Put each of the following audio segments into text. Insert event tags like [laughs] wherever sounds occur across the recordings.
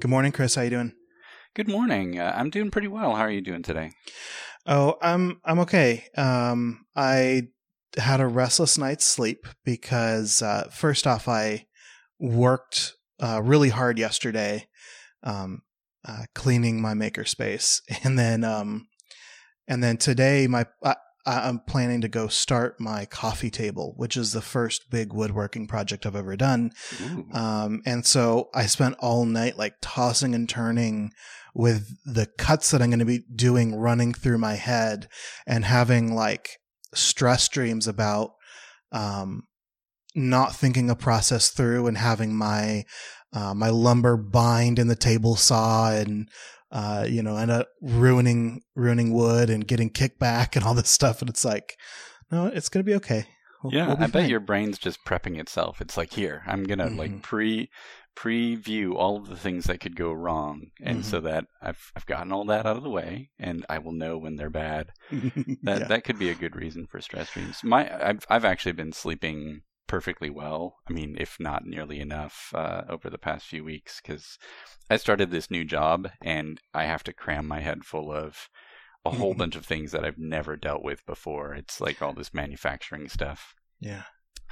Good morning, Chris. How are you doing? Good morning. Uh, I'm doing pretty well. How are you doing today? Oh, I'm I'm okay. Um, I had a restless night's sleep because uh, first off, I worked uh, really hard yesterday, um, uh, cleaning my makerspace, [laughs] and then um, and then today my I'm planning to go start my coffee table, which is the first big woodworking project I've ever done. Um, and so I spent all night like tossing and turning with the cuts that I'm going to be doing running through my head and having like stress dreams about um, not thinking a process through and having my uh, my lumber bind in the table saw and uh, you know, end up ruining ruining wood and getting kickback and all this stuff. And it's like, no, it's gonna be okay. We'll, yeah, we'll I fine. bet your brain's just prepping itself. It's like, here, I'm gonna mm-hmm. like pre preview all of the things that could go wrong, and mm-hmm. so that I've I've gotten all that out of the way, and I will know when they're bad. [laughs] that yeah. that could be a good reason for stress dreams. My I've I've actually been sleeping perfectly well. I mean, if not nearly enough uh, over the past few weeks, because I started this new job and I have to cram my head full of a whole bunch of things that I've never dealt with before. It's like all this manufacturing stuff. Yeah.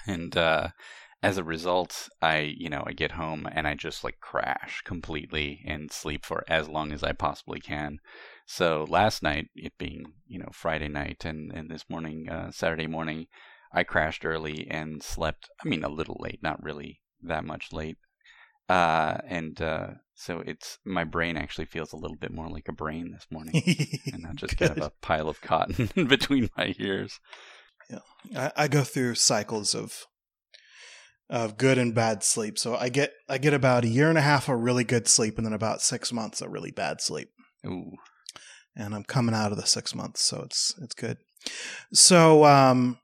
And uh, as a result, I, you know, I get home and I just like crash completely and sleep for as long as I possibly can. So last night, it being, you know, Friday night and, and this morning, uh, Saturday morning, I crashed early and slept. I mean, a little late, not really that much late. Uh, and uh, so it's my brain actually feels a little bit more like a brain this morning, [laughs] and not just kind of a pile of cotton [laughs] between my ears. Yeah, I, I go through cycles of of good and bad sleep. So I get I get about a year and a half of really good sleep, and then about six months of really bad sleep. Ooh. And I'm coming out of the six months, so it's it's good. So um,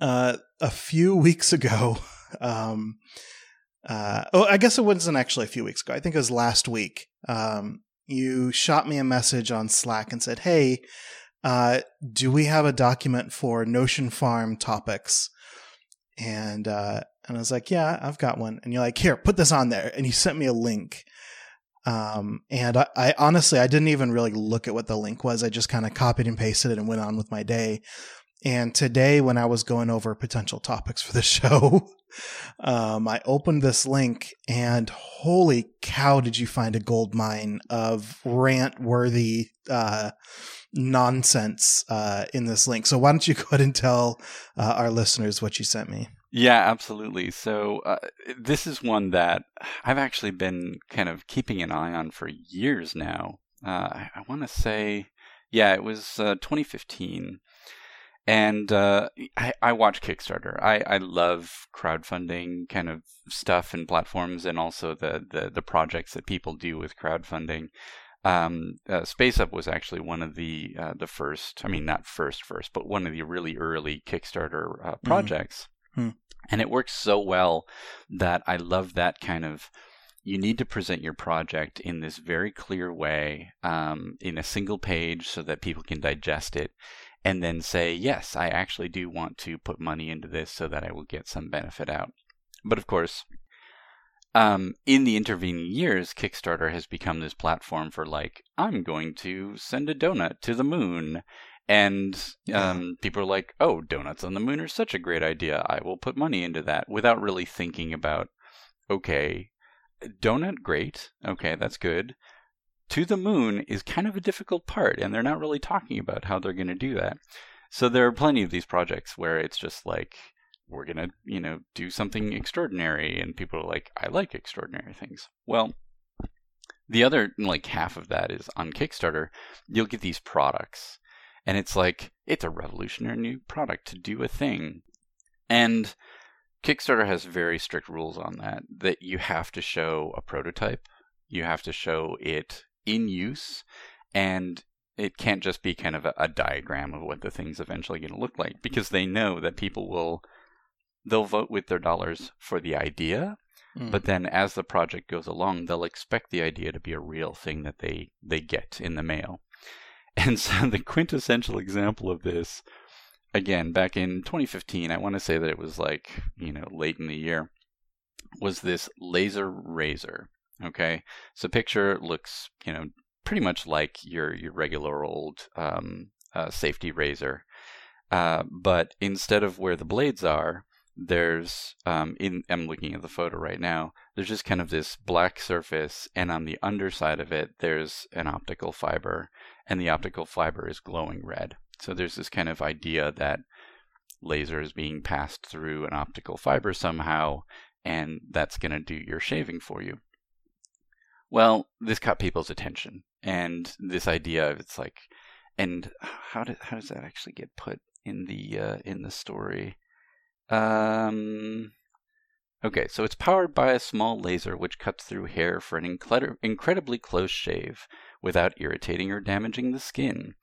uh, a few [laughs] weeks ago. Um, uh, oh, I guess it wasn't actually a few weeks ago. I think it was last week. Um, you shot me a message on Slack and said, "Hey, uh, do we have a document for Notion Farm topics?" And uh, and I was like, "Yeah, I've got one." And you're like, "Here, put this on there." And you sent me a link. Um, and I, I honestly, I didn't even really look at what the link was. I just kind of copied and pasted it and went on with my day. And today, when I was going over potential topics for the [laughs] show, um, I opened this link and holy cow, did you find a gold mine of rant worthy uh, nonsense uh, in this link. So, why don't you go ahead and tell uh, our listeners what you sent me? Yeah, absolutely. So, uh, this is one that I've actually been kind of keeping an eye on for years now. Uh, I, I want to say, yeah, it was uh, 2015 and uh, I, I, watch Kickstarter. I, I love crowdfunding kind of stuff and platforms, and also the, the, the projects that people do with crowdfunding. Um, uh, Space Up was actually one of the uh, the first. I mean, not first first, but one of the really early Kickstarter uh, mm-hmm. projects, mm-hmm. and it works so well that I love that kind of you need to present your project in this very clear way um, in a single page so that people can digest it and then say, yes, I actually do want to put money into this so that I will get some benefit out. But of course, um, in the intervening years, Kickstarter has become this platform for like, I'm going to send a donut to the moon. And um, people are like, oh, donuts on the moon are such a great idea. I will put money into that without really thinking about, okay, donut, great. Okay, that's good to the moon is kind of a difficult part, and they're not really talking about how they're going to do that. So there are plenty of these projects where it's just like, we're going to, you know, do something extraordinary, and people are like, I like extraordinary things. Well, the other, like, half of that is on Kickstarter, you'll get these products, and it's like, it's a revolutionary new product to do a thing. And Kickstarter has very strict rules on that, that you have to show a prototype, you have to show it in use and it can't just be kind of a, a diagram of what the thing's eventually going to look like because they know that people will they'll vote with their dollars for the idea mm. but then as the project goes along they'll expect the idea to be a real thing that they they get in the mail [laughs] and so the quintessential example of this again back in 2015 i want to say that it was like you know late in the year was this laser razor Okay, so picture looks, you know, pretty much like your your regular old um, uh, safety razor, uh, but instead of where the blades are, there's um, in I'm looking at the photo right now. There's just kind of this black surface, and on the underside of it, there's an optical fiber, and the optical fiber is glowing red. So there's this kind of idea that laser is being passed through an optical fiber somehow, and that's going to do your shaving for you. Well, this caught people's attention, and this idea of it's like, and how does how does that actually get put in the uh, in the story? Um, okay, so it's powered by a small laser which cuts through hair for an incred- incredibly close shave without irritating or damaging the skin.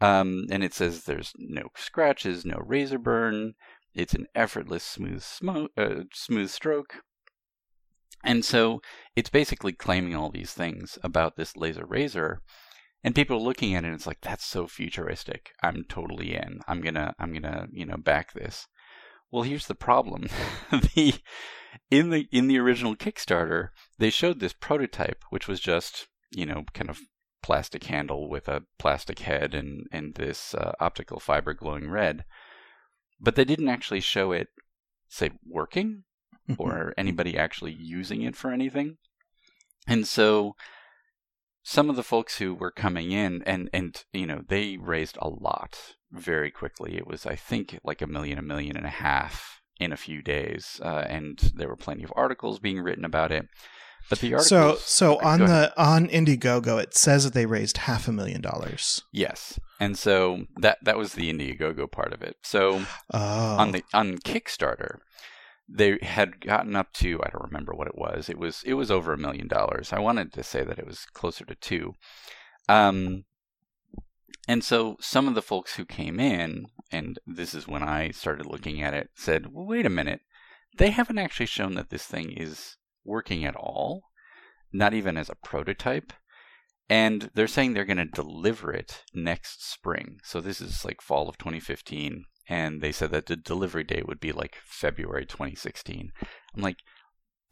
Um, and it says there's no scratches, no razor burn. It's an effortless, smooth, smo- uh, smooth stroke. And so it's basically claiming all these things about this laser razor. And people are looking at it and it's like, that's so futuristic. I'm totally in. I'm gonna I'm gonna, you know, back this. Well, here's the problem. [laughs] the in the in the original Kickstarter, they showed this prototype, which was just, you know, kind of plastic handle with a plastic head and and this uh, optical fiber glowing red. But they didn't actually show it say working. Or anybody actually using it for anything. And so some of the folks who were coming in and and you know they raised a lot very quickly. It was i think like a million a million and a half in a few days uh, and there were plenty of articles being written about it. But the articles So so on the on Indiegogo, it says that they raised half a million dollars. yes. And so that that was the indiegogo part of it. So Oh, on the on kickstarter they had gotten up to i don't remember what it was it was it was over a million dollars. I wanted to say that it was closer to two. Um and so some of the folks who came in and this is when i started looking at it said well, wait a minute. They haven't actually shown that this thing is working at all not even as a prototype. And they're saying they're going to deliver it next spring. So this is like fall of 2015 and they said that the delivery date would be like February 2016. I'm like,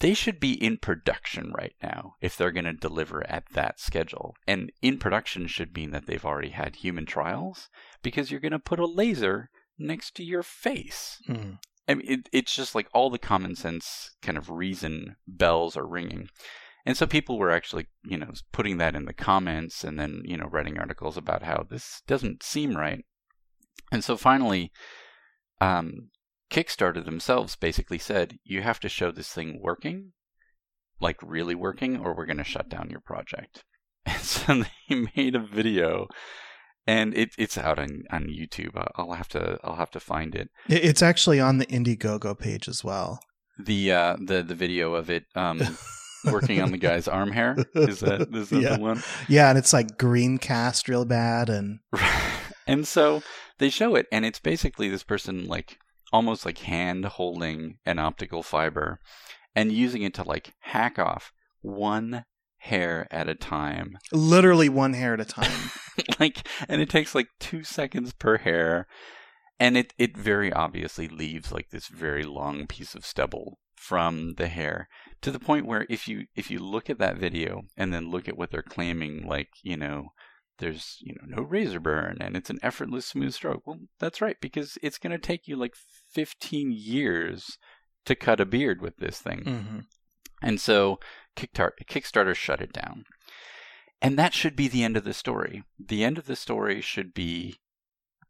they should be in production right now if they're going to deliver at that schedule. And in production should mean that they've already had human trials because you're going to put a laser next to your face. Hmm. I mean, it, it's just like all the common sense kind of reason bells are ringing. And so people were actually, you know, putting that in the comments and then, you know, writing articles about how this doesn't seem right. And so finally, um, Kickstarter themselves basically said, you have to show this thing working, like really working, or we're going to shut down your project. [laughs] And so [laughs] they made a video, and it, it's out on, on YouTube. I'll have to I'll have to find it. It- it's actually on the Indiegogo page as well. The uh, the the video of it um, [laughs] working on the guy's arm hair is that is that Yeah. the one? Yeah, and it's like green cast real bad, and and so they show it, and it's basically this person like almost like hand holding an optical fiber and using it to like hack off one hair at a time. literally one hair at a time. [laughs] like, and it takes like two seconds per hair, and it it very obviously leaves like this very long piece of stubble from the hair to the point where if you if you look at that video and then look at what they're claiming like you know there's you know no razor burn and it's an effortless smooth stroke well that's right because it's going to take you like 15 years to cut a beard with this thing hmm and so Kickstarter, Kickstarter shut it down. And that should be the end of the story. The end of the story should be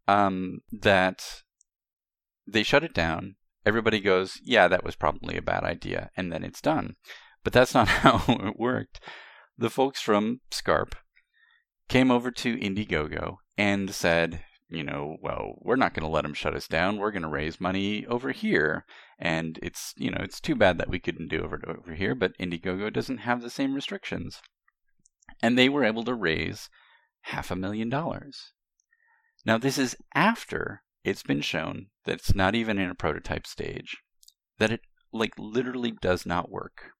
um, that they shut it down. Everybody goes, yeah, that was probably a bad idea. And then it's done. But that's not [laughs] how it worked. The folks from Skarp came over to Indiegogo and said, you know, well, we're not going to let them shut us down. We're going to raise money over here. And it's you know it's too bad that we couldn't do over over here but indiegogo doesn't have the same restrictions. And they were able to raise half a million dollars. Now this is after it's been shown that it's not even in a prototype stage that it like literally does not work.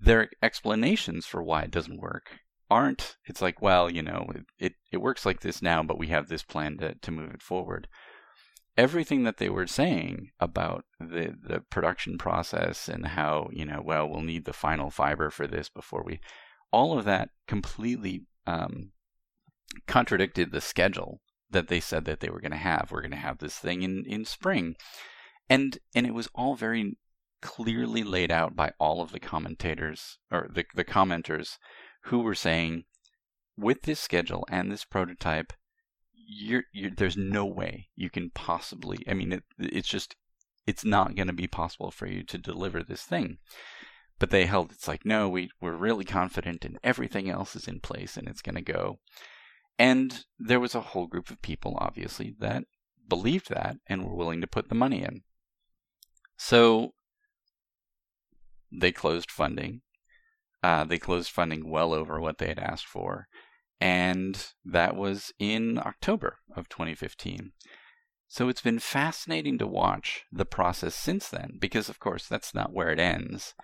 Their explanations for why it doesn't work aren't it's like well you know it, it, it works like this now but we have this plan to, to move it forward. Everything that they were saying about the the production process and how you know well we'll need the final fiber for this before we all of that completely um, contradicted the schedule that they said that they were going to have. We're going to have this thing in in spring. And and it was all very clearly laid out by all of the commentators or the the commenters who were saying with this schedule and this prototype you're, you're, there's no way you can possibly. I mean, it, it's just it's not going to be possible for you to deliver this thing. But they held it's like no, we we're really confident and everything else is in place and it's going to go. And there was a whole group of people, obviously, that believed that and were willing to put the money in. So they closed funding. Uh, they closed funding well over what they had asked for and that was in October of 2015. So it's been fascinating to watch the process since then, because of course that's not where it ends.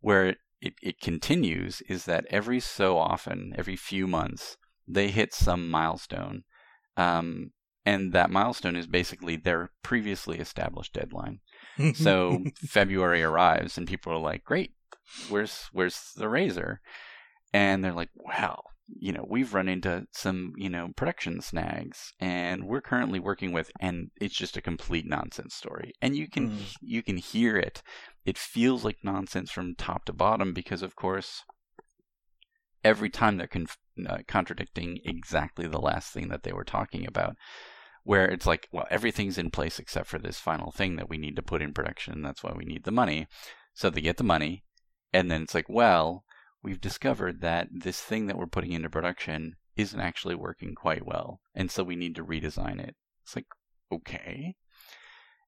Where it, it continues is that every so often, every few months, they hit some milestone. Um, and that milestone is basically their previously established deadline. [laughs] so February arrives and people are like, Great, where's where's the razor? And they're like, Well, you know, we've run into some, you know, production snags and we're currently working with and it's just a complete nonsense story. And you can mm. you can hear it. It feels like nonsense from top to bottom because of course every time they're uh, contradicting exactly the last thing that they were talking about where it's like, well, everything's in place except for this final thing that we need to put in production. and That's why we need the money. So they get the money, and then it's like, well, we've discovered that this thing that we're putting into production isn't actually working quite well. And so we need to redesign it. It's like, okay.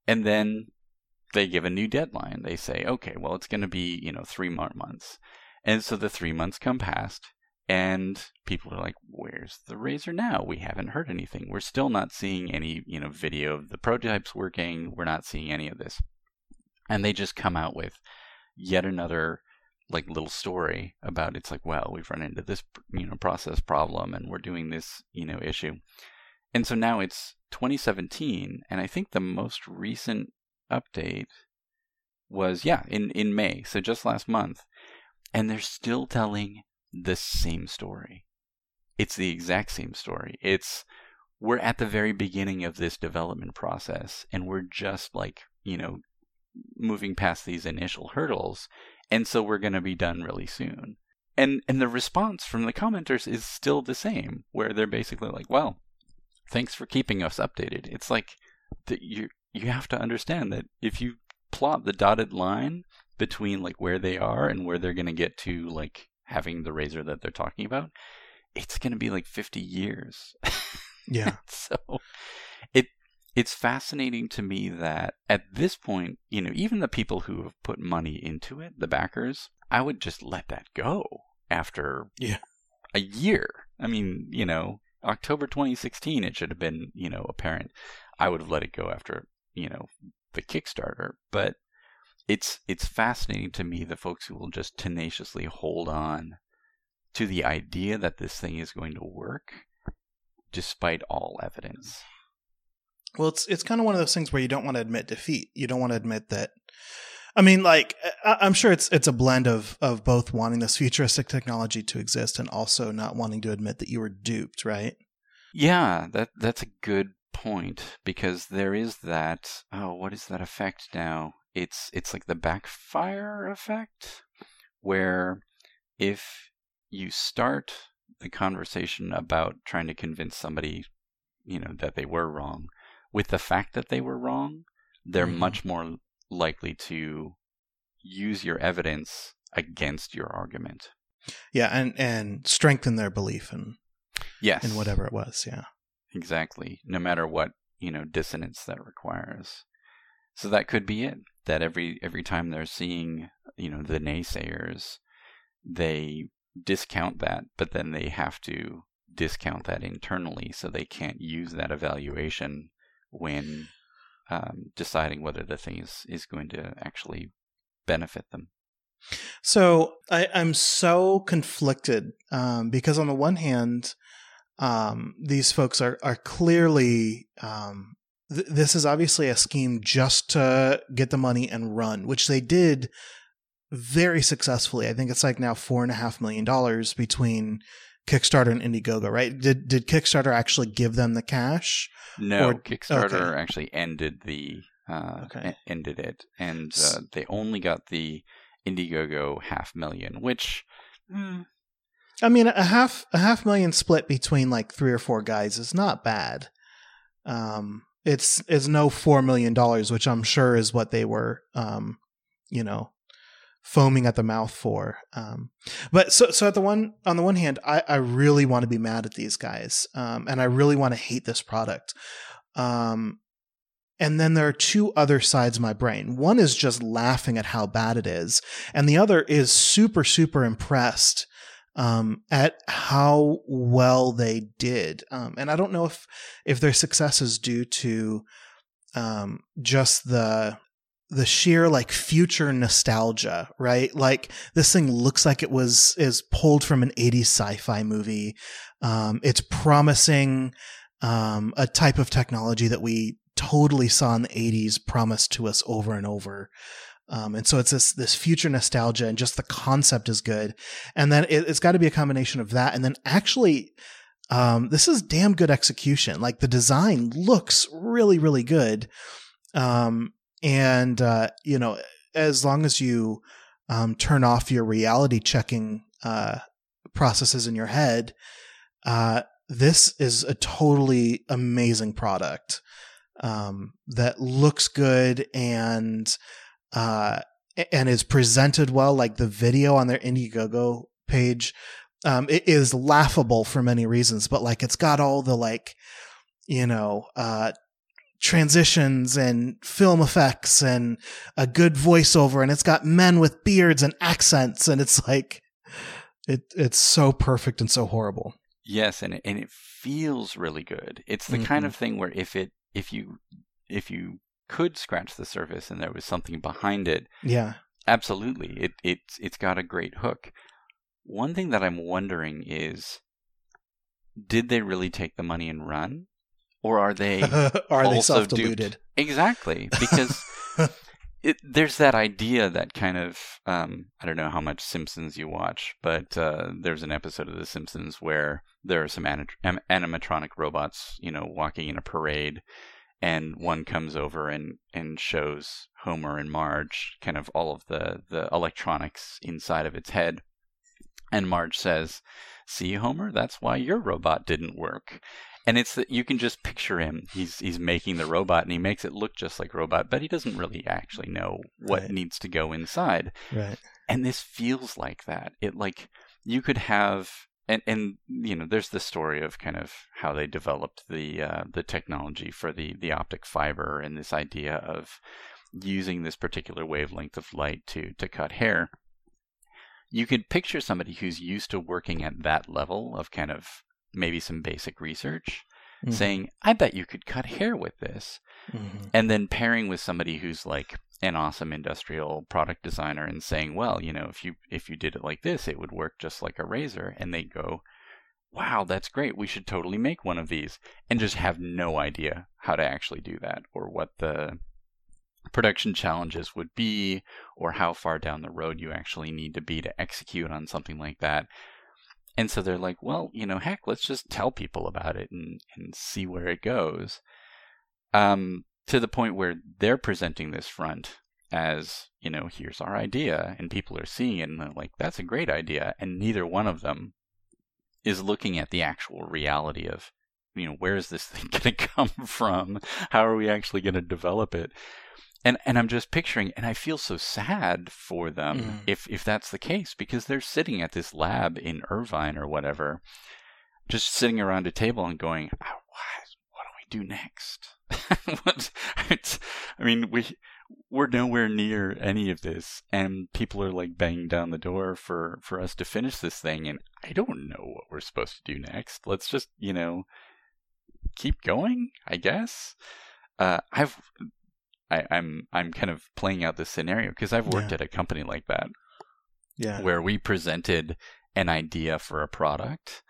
And then they give a new deadline. They say, okay, well, it's going to be, you know, three more months. And so the three months come past, and people are like, where's the razor now? We haven't heard anything. We're still not seeing any, you know, video of the prototypes working. We're not seeing any of this. And they just come out with yet another like little story about it's like well we've run into this you know process problem and we're doing this you know issue. And so now it's 2017 and i think the most recent update was yeah in in may so just last month and they're still telling the same story. It's the exact same story. It's we're at the very beginning of this development process and we're just like you know moving past these initial hurdles and so we're going to be done really soon. And and the response from the commenters is still the same, where they're basically like, "Well, thanks for keeping us updated." It's like that you you have to understand that if you plot the dotted line between like where they are and where they're going to get to like having the razor that they're talking about, it's going to be like 50 years. Yeah. [laughs] so it it's fascinating to me that at this point, you know, even the people who have put money into it, the backers, I would just let that go after yeah. a year. I mean, you know, October 2016, it should have been, you know, apparent. I would have let it go after, you know, the Kickstarter. But it's it's fascinating to me the folks who will just tenaciously hold on to the idea that this thing is going to work despite all evidence. Well, it's it's kind of one of those things where you don't want to admit defeat. You don't want to admit that. I mean, like I'm sure it's it's a blend of of both wanting this futuristic technology to exist and also not wanting to admit that you were duped, right? Yeah, that that's a good point because there is that. Oh, what is that effect now? It's it's like the backfire effect, where if you start the conversation about trying to convince somebody, you know, that they were wrong, with the fact that they were wrong, they're mm-hmm. much more likely to use your evidence against your argument. Yeah, and and strengthen their belief in yes in whatever it was. Yeah, exactly. No matter what you know dissonance that requires. So that could be it. That every every time they're seeing you know the naysayers, they discount that, but then they have to discount that internally, so they can't use that evaluation when um, deciding whether the thing is, is going to actually benefit them. So I, am so conflicted um, because on the one hand, um, these folks are are clearly um, th- this is obviously a scheme just to get the money and run, which they did very successfully. I think it's like now four and a half million dollars between Kickstarter and Indiegogo, right? Did did Kickstarter actually give them the cash? No, Or- Kickstarter okay. actually ended the uh, Okay. ended it, and uh, they only got the Indiegogo half million, which mm, I mean, a half a half million split between like three or four guys is not bad. Um, it's it's no four million dollars, which I'm sure is what they were, um, you know, foaming at the mouth for. Um, but so so at the one on the one hand, I I really want to be mad at these guys, um, and I really want to hate this product. Um, and then there are two other sides of my brain. One is just laughing at how bad it is, and the other is super super impressed um, at how well they did. Um, and I don't know if if their success is due to um, just the the sheer like future nostalgia, right? Like this thing looks like it was is pulled from an 80s sci-fi movie. Um, it's promising um, a type of technology that we totally saw in the 80s promised to us over and over. Um, and so it's this this future nostalgia, and just the concept is good. And then it, it's got to be a combination of that, and then actually, um, this is damn good execution. Like the design looks really, really good. Um, and uh, you know, as long as you um, turn off your reality checking uh, processes in your head, uh, this is a totally amazing product um, that looks good and uh, and is presented well. Like the video on their Indiegogo page, um, it is laughable for many reasons, but like it's got all the like, you know, uh, transitions and film effects and a good voiceover, and it's got men with beards and accents, and it's like, it it's so perfect and so horrible. yes, and it, and it feels really good. It's the kind Mhm. of thing where if it if you if you could scratch the surface and there was something behind it, Yeah. absolutely, it it's it's got a great hook. One thing that I'm wondering is, did they really take the money and run, or are they [laughs] Are they self deluded? exactly [laughs] because [laughs] it, there's that idea that kind of um, I don't know how much Simpsons you watch, but uh, there's an episode of The Simpsons where there are some ani- am- animatronic robots, you know, walking in a parade, and one comes over and and shows Homer and Marge kind of all of the the electronics inside of its head, and Marge says, "See, Homer, that's why your robot didn't work." And it's that you can just picture him. He's he's making the robot, and he makes it look just like a robot, but he doesn't really actually know what Right. needs to go inside. Right. And this feels like that. It like you could have, and and you know, there's the story of kind of how they developed the uh, the technology for the the optic fiber, and this idea of using this particular wavelength of light to to cut hair. You could picture somebody who's used to working at that level of kind of maybe some basic research Mhm. saying, I bet you could cut hair with this. Mhm. And then pairing with somebody who's like an awesome industrial product designer and saying, well, you know, if you if you did it like this, it would work just like a razor. And they go, wow, that's great. We should totally make one of these. And just have no idea how to actually do that or what the production challenges would be or how far down the road you actually need to be to execute on something like that. And so they're like, well, you know, heck, let's just tell people about it and, and see where it goes. Um, to the point where they're presenting this front as, you know, here's our idea, and people are seeing it and they're like, that's a great idea. And neither one of them is looking at the actual reality of, you know, where is this [laughs] thing going to come from? How are we actually going to develop it? And and I'm just picturing, and I feel so sad for them Mm. if if that's the case because they're sitting at this lab in Irvine or whatever, just sitting around a table and going, "Ah, what what do we do next? [laughs] what, I mean, we we're nowhere near any of this, and people are like banging down the door for for us to finish this thing, and I don't know what we're supposed to do next. Let's just you know keep going, I guess. Uh, I've I, I'm I'm kind of playing out this scenario because I've worked Yeah. at a company like that Yeah. where we presented an idea for a product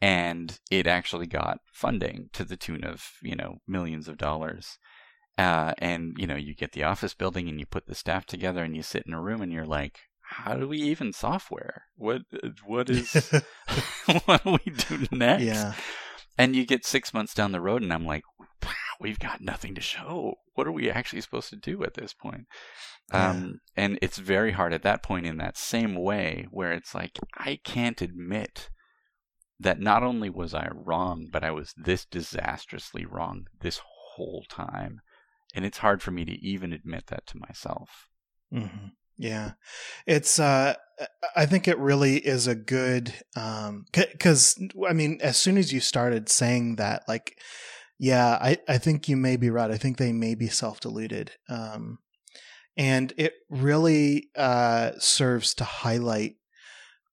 and it actually got funding to the tune of you know millions of dollars. Uh, and you know you get the office building and you put the staff together and you sit in a room and you're like how do we even software what what is [laughs] [laughs] what do we do next Yeah. and you get six months down the road and i'm like we've got nothing to show. What are we actually supposed to do at this point? Um, and it's very hard at that point in that same way where it's like i can't admit that not only was i wrong but i was this disastrously wrong this whole time. And it's hard for me to even admit that to myself. Hmm Yeah, it's. uh I think it really is a good. um Because I mean, as soon as you started saying that, like, yeah, I I think you may be right. I think they may be self deluded. Um, and it really uh serves to highlight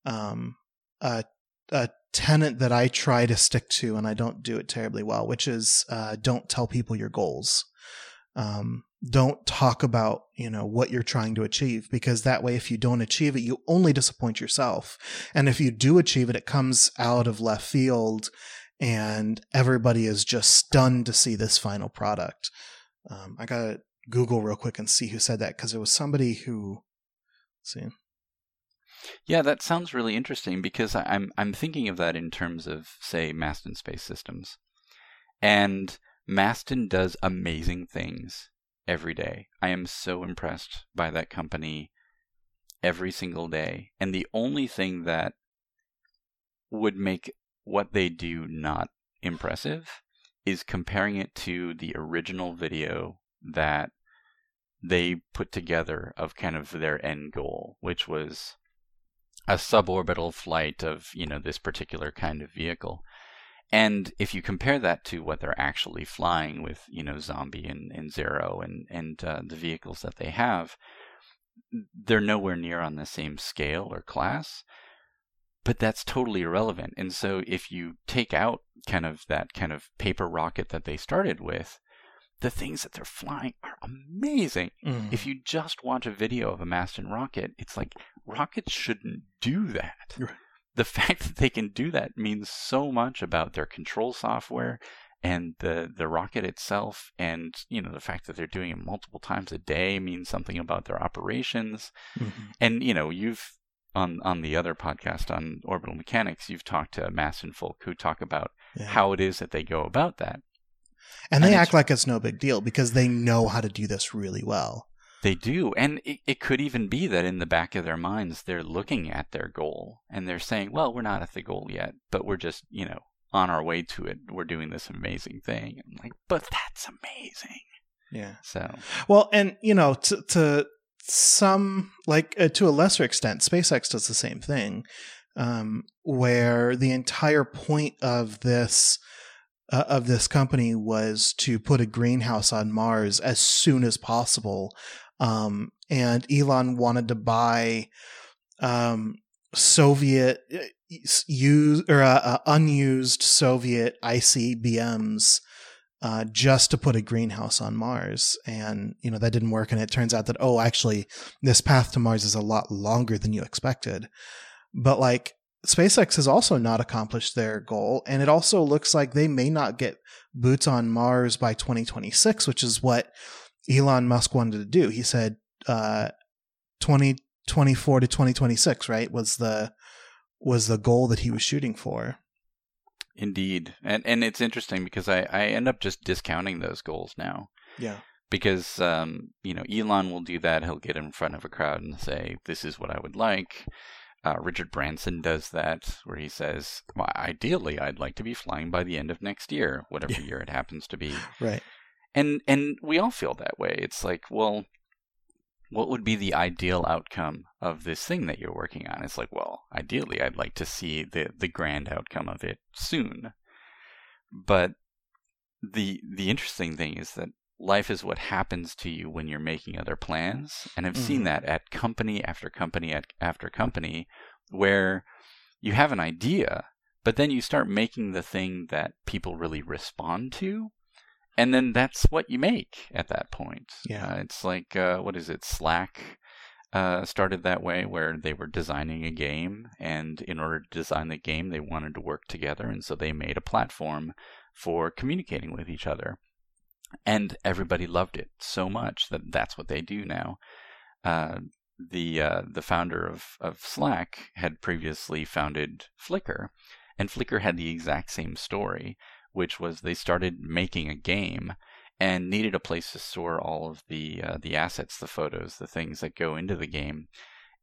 um a a tenet that I try to stick to, and I don't do it terribly well, which is uh, don't tell people your goals. Um, don't talk about you know what you're trying to achieve because that way if you don't achieve it you only disappoint yourself and if you do achieve it it comes out of left field and everybody is just stunned to see this final product. Um, i gotta google real quick and see who said that because it was somebody who see. Yeah, that sounds really interesting because I'm I'm thinking of that in terms of say Masten Space Systems, and Masten does amazing things every day. I am so impressed by that company every single day, and the only thing that would make what they do not impressive is comparing it to the original video that they put together of kind of their end goal, which was a suborbital flight of you know this particular kind of vehicle. And if you compare that to what they're actually flying with you know Xombie and, and Xaero and and uh, the vehicles that they have they're nowhere near on the same scale or class but that's totally irrelevant and so if you take out kind of that kind of paper rocket that they started with the things that they're flying are amazing Mm. if you just watch a video of a Masten rocket, it's like rockets shouldn't do that. Right. The [laughs] fact that they can do that means so much about their control software and the the rocket itself and you know the fact that they're doing it multiple times a day means something about their operations Mhm. and you know you've on on the other podcast on orbital mechanics you've talked to Masten folk who talk about Yeah. how it is that they go about that and they act like it's no big deal because they know how to do this really well They do. And it, it could even be that in the back of their minds, they're looking at their goal and they're saying, well, we're not at the goal yet, but we're just, you know, on our way to it. We're doing this amazing thing. I'm like, but that's amazing. yeah So, Well, and you know, to, to some like uh, to a lesser extent, SpaceX does the same thing, um, where the entire point of this uh, of this company was to put a greenhouse on Mars as soon as possible, um, and Elon wanted to buy um, Soviet uh, used or uh, uh, unused Soviet ICBMs uh, just to put a greenhouse on Mars. And, you know, that didn't work. And it turns out that, oh, actually, this path to Mars is a lot longer than you expected. But like, SpaceX has also not accomplished their goal. And it also looks like they may not get boots on Mars by 2026, which is what Elon Musk wanted to do. He said, uh, 2024 to 2026, right? Was the, was the goal that he was shooting for. Indeed. And, and it's interesting because I, I end up just discounting those goals now. Yeah. because um, you know Elon will do that. He'll get in front of a crowd and say, "This is what I would like." Uh, Richard Branson does that, where he says, well, "Ideally, I'd like to be flying by the end of next year, whatever Yeah. year it happens to be." [laughs] Right. And and we all feel that way. It's like, well, what would be the ideal outcome of this thing that you're working on? It's like, well, ideally, I'd like to see the the grand outcome of it soon. But the the interesting thing is that life is what happens to you when you're making other plans, and I've seen Mhm. that at company after company at, after company, where you have an idea, but then you start making the thing that people really respond to, and then that's what you make at that point. Yeah. Uh, it's like uh, what is it, Slack? uh, started that way, where they were designing a game, and in order to design the game, they wanted to work together, and so they made a platform for communicating with each other. And everybody loved it so much that that's what they do now. Uh, the uh, the founder of, of Slack had previously founded Flickr, and Flickr had the exact same story, which was they started making a game and needed a place to store all of the uh, the assets, the photos, the things that go into the game,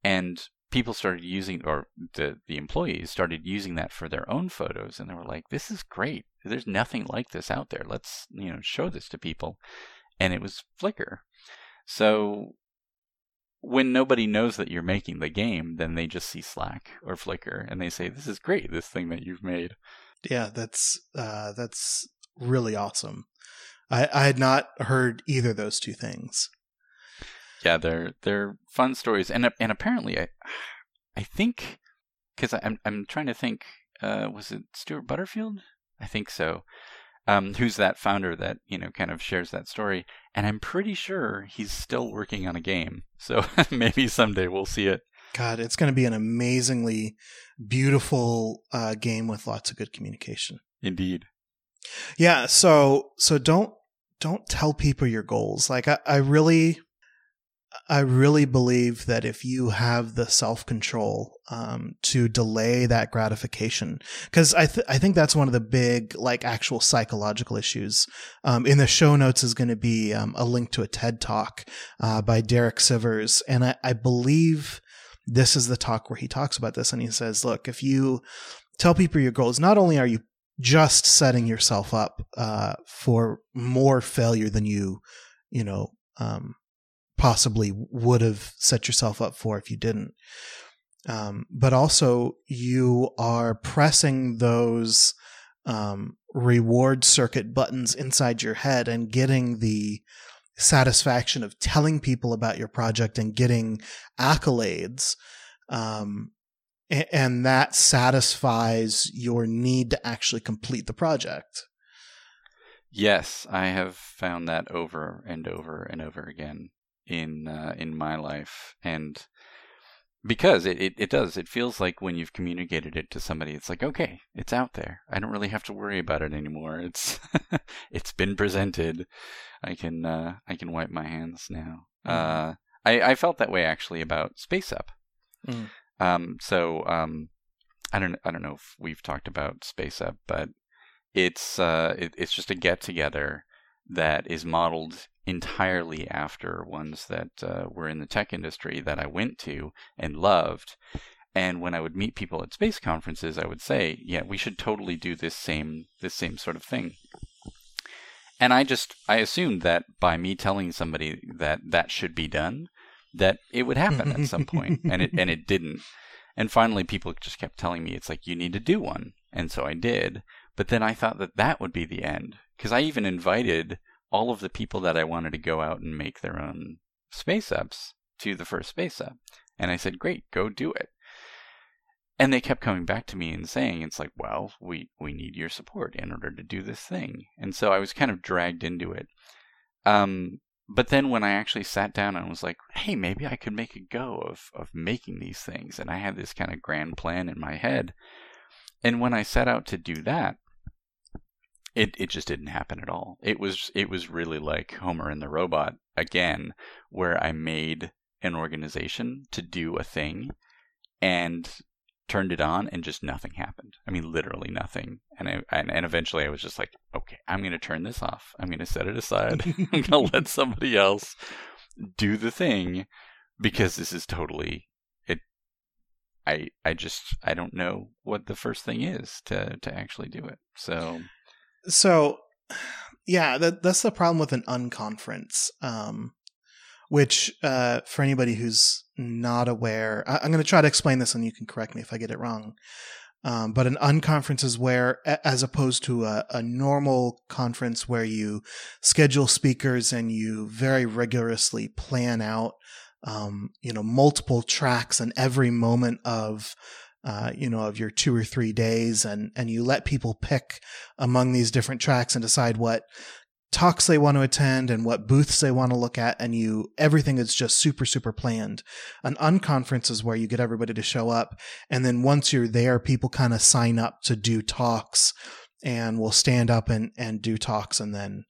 and people started using, or the the employees started using that for their own photos, and they were like, "This is great. There's nothing like this out there. Let's you know show this to people," and it was Flickr. So when nobody knows that you're making the game, then they just see Slack or Flickr and they say, "This is great. This thing that you've made." Yeah, that's uh, that's really awesome. I, I had not heard either those two things. Yeah, they're they're fun stories, and and apparently, I I think because I'm I'm trying to think, uh, was it Stewart Butterfield? I think so. Um, who's that founder that you know kind of shares that story? And I'm pretty sure he's still working on a game, so [laughs] maybe someday we'll see it. God, it's going to be an amazingly beautiful uh, game with lots of good communication. Indeed. Yeah. So so don't don't tell people your goals. Like I, I really I really believe that if you have the self control um, to delay that gratification, because I th- I think that's one of the big like actual psychological issues. Um, in the show notes is going to be um, a link to a TED talk uh, by Derek Sivers, and I, I believe this is the talk where he talks about this, and he says, look, if you tell people your goals, not only are you just setting yourself up uh, for more failure than you, you know, um, possibly would have set yourself up for if you didn't. Um, but also, you are pressing those um, reward circuit buttons inside your head and getting the satisfaction of telling people about your project and getting accolades. Um, and that satisfies your need to actually complete the project. Yes, I have found that over and over and over again in uh, in my life, and because it, it, it does, it feels like when you've communicated it to somebody, it's like okay, it's out there. I don't really have to worry about it anymore. It's [laughs] it's been presented. I can uh, I can wipe my hands now. Mm. Uh, I I felt that way actually about Space Up. Mm. Um, so um, I don't I don't know if we've talked about Space Up, but it's uh, it, it's just a get together that is modeled entirely after ones that uh, were in the tech industry that I went to and loved. And when I would meet people at space conferences, I would say, "Yeah, we should totally do this same this same sort of thing." And I just I assumed that by me telling somebody that that should be done, that it would happen at some point, and it and it [laughs] didn't. And finally, people just kept telling me it's like you need to do one, and so I did. But then I thought that that would be the end because I even invited all of the people that I wanted to go out and make their own space ups to the first space up, and I said, "Great, go do it." And they kept coming back to me and saying, "It's like, well, we we need your support in order to do this thing." And so I was kind of dragged into it. Um, but then when I actually sat down and was like, hey, maybe I could make a go of, of making these things, and I had this kind of grand plan in my head. And when I set out to do that, it, it just didn't happen at all. It was it was really like Homer and the robot again, where I made an organization to do a thing and turned it on and just nothing happened. I mean, literally nothing. And I, and, and eventually I was just like, okay, I'm going to turn this off. I'm going to set it aside. [laughs] I'm going [laughs] to let somebody else do the thing because this is totally it. I I just I don't know what the first thing is to to actually do it. So so [sighs] yeah, that that's the problem with an unconference. Um, which uh, for anybody who's not aware, I, am going to try to explain this, and you can correct me if I get it wrong. Um, but an unconference is where, as opposed to a, a, normal conference where you schedule speakers and you very rigorously plan out, um, you know, multiple tracks and every moment of, uh, you know, of your two or three days, and and you let people pick among these different tracks and decide what talks they want to attend and what booths they want to look at and you everything is just super super planned. An unconference is where you get everybody to show up and then once you're there people kind of sign up to do talks and will stand up and and do talks and then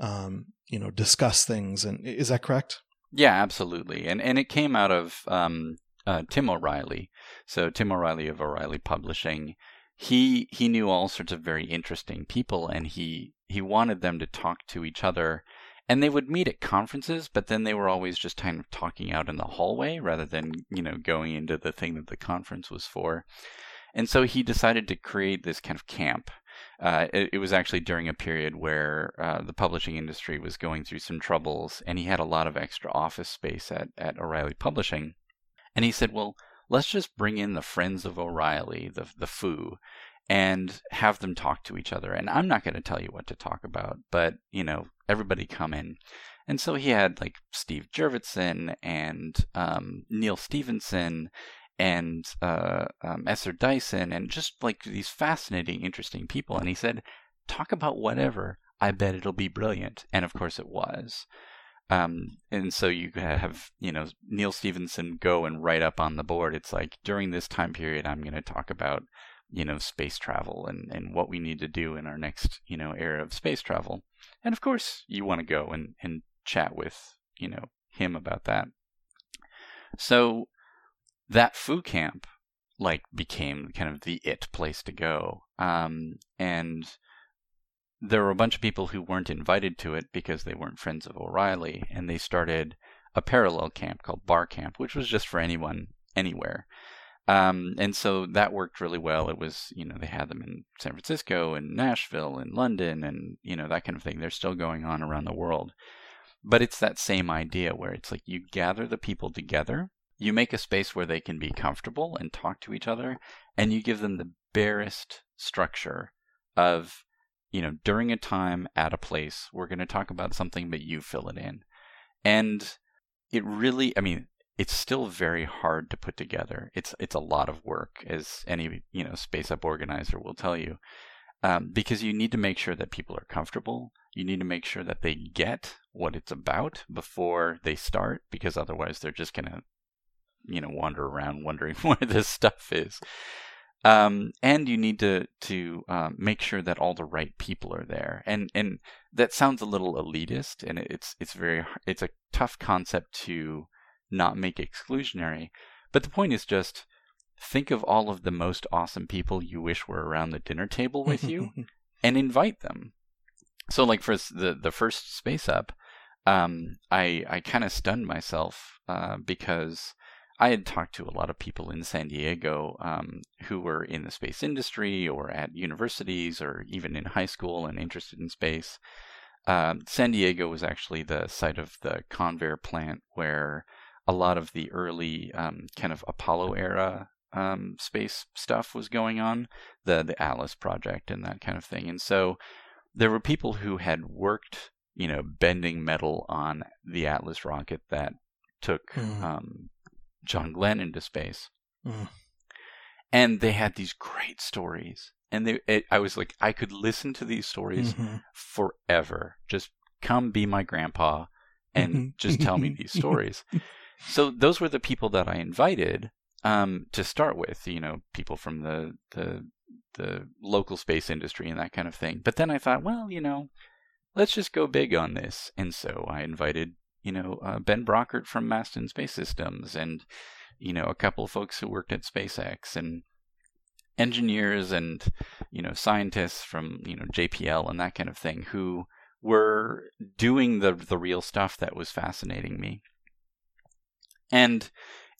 um you know discuss things. And is that correct? Yeah absolutely. And and it came out of um uh, Tim O'Reilly so Tim O'Reilly of O'Reilly Publishing he he knew all sorts of very interesting people and he he wanted them to talk to each other. And they would meet at conferences but then they were always just kind of talking out in the hallway rather than you know going into the thing that the conference was for. And so he decided to create this kind of camp. Uh, it, it, was actually during a period where uh, the publishing industry was going through some troubles and he had a lot of extra office space at, at o'reilly publishing. And he said well let's just bring in the friends of O'Reilly, the the Foo, and have them talk to each other. And I'm not going to tell you what to talk about, but you know, everybody come in. And so he had like Steve Jurvetson and um, Neal Stephenson and uh, um, Esther Dyson and just like these fascinating, interesting people. And he said, talk about whatever. I bet it'll be brilliant. And of course it was. Um, and so you have, you know, Neal Stephenson go and write up on the board. It's like during this time period, I'm going to talk about, you know, space travel and, and what we need to do in our next, you know, era of space travel. And of course, you want to go and, and chat with, you know, him about that. So that foo camp, like, became kind of the it place to go. Um, and there were a bunch of people who weren't invited to it because they weren't friends of O'Reilly, and they started a parallel camp called Bar Camp, which was just for anyone, anywhere. Um, and so that worked really well. It was, you know, they had them in San Francisco and Nashville and London and, you know, that kind of thing. They're still going on around the world. But it's that same idea where it's like you gather the people together, you make a space where they can be comfortable and talk to each other, and you give them the barest structure of you know, during a time at a place, we're going to talk about something, but you fill it in. And it really, I mean, it's still very hard to put together. It's it's a lot of work, as any you know space up organizer will tell you, um, because you need to make sure that people are comfortable. You need to make sure that they get what it's about before they start, because otherwise they're just gonna, you know, wander around wondering [laughs] where this stuff is. Um, and you need to to um, make sure that all the right people are there. And and that sounds a little elitist, and it's it's very it's a tough concept to not make exclusionary. But the point is just think of all of the most awesome people you wish were around the dinner table with you, [laughs] and invite them. So, like for the the first space up, um, I I kind of stunned myself uh, because I had talked to a lot of people in San Diego um, who were in the space industry or at universities or even in high school and interested in space. Um, San Diego was actually the site of the Convair plant where a lot of the early um, kind of Apollo era um, space stuff was going on, the the Atlas project and that kind of thing. And so there were people who had worked, you know, bending metal on the Atlas rocket that took mm. John Glenn into space. Mm. And they had these great stories. And they, it, I was like, I could listen to these stories mm-hmm. forever. Just come be my grandpa and mm-hmm. just tell me these [laughs] stories. So those were the people that I invited um, to start with. You know, people from the the the local space industry and that kind of thing. But then I thought, well, you know, let's just go big on this. And so I invited you know, uh, Ben Brockert from Masten Space Systems and, you know, a couple of folks who worked at SpaceX and engineers and, you know, scientists from, you know, JPL and that kind of thing who were doing the, the real stuff that was fascinating me. And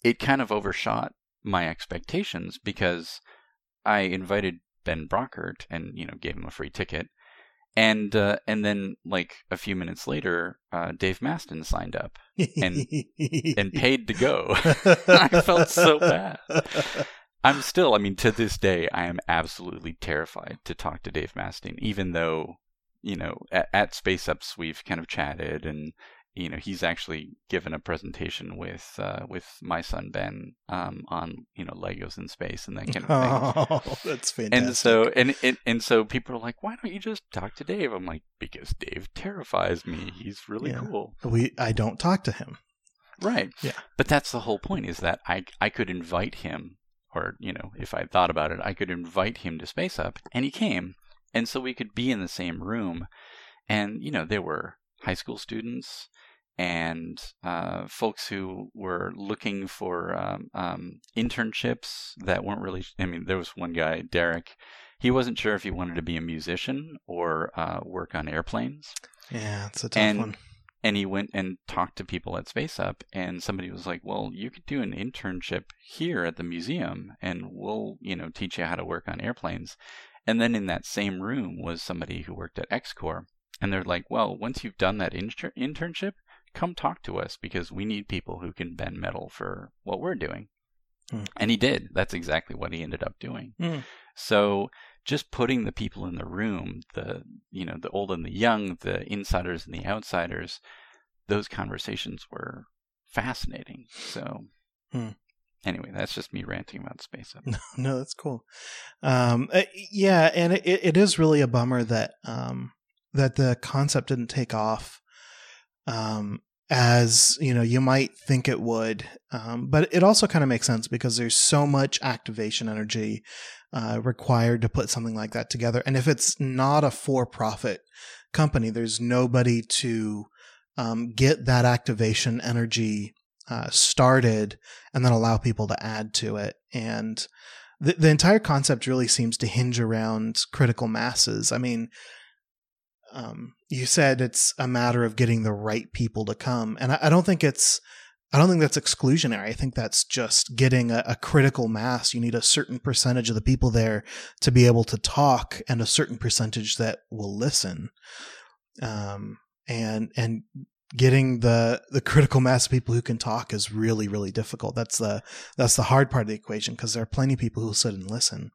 it kind of overshot my expectations because I invited Ben Brockert and, you know, gave him a free ticket and uh, and then like a few minutes later, uh, Dave Masten signed up and [laughs] and paid to go. [laughs] [laughs] I felt so bad. I'm still, I mean, to this day, I am absolutely terrified to talk to Dave Masten, even though you know at, at Space Ups we've kind of chatted and you know he's actually given a presentation with uh, with my son Ben um, on you know Legos in space and that kind of thing. [laughs] Oh, that's fantastic. And so and, and and so people are like, why don't you just talk to Dave? I'm like, because Dave terrifies me. He's really Yeah. cool. we I don't talk to him. Right. Yeah. But that's the whole point is that I I could invite him or, you know, if I thought about it, I could invite him to Space Up and he came. And so we could be in the same room and, you know, there were high school students and uh, folks who were looking for um, um, internships that weren't really. I mean, there was one guy, Derek. He wasn't sure if he wanted to be a musician or uh, work on airplanes Yeah, it's a tough And- one. and he went and talked to people at Space Up, and somebody was like, "Well, you could do an internship here at the museum, and we'll, you know, teach you how to work on airplanes." And then in that same room was somebody who worked at XCOR, and they're like, "Well, once you've done that inter- internship, come talk to us because we need people who can bend metal for what we're doing." Hmm. And he did. That's exactly what he ended up doing. Hmm. So just putting the people in the room, the you know, the old and the young, the insiders and the outsiders, those conversations were fascinating. So Hmm. anyway, that's just me ranting about space. [laughs] No, no, that's cool. Um, uh, yeah, and it, it is really a bummer that um, that the concept didn't take off um, as you know you might think it would. Um, but it also kind of makes sense because there's so much activation energy uh, required to put something like that together, and if it's not a for-profit company, there's nobody to um, get that activation energy uh, started and then allow people to add to it. And the, the entire concept really seems to hinge around critical masses. I mean, um, you said it's a matter of getting the right people to come, and I, I don't think it's. I don't think that's exclusionary. I think that's just getting a, a critical mass. You need a certain percentage of the people there to be able to talk, and a certain percentage that will listen. Um, and and getting the the critical mass of people who can talk is really really difficult. That's the that's the hard part of the equation because there are plenty of people who sit and listen.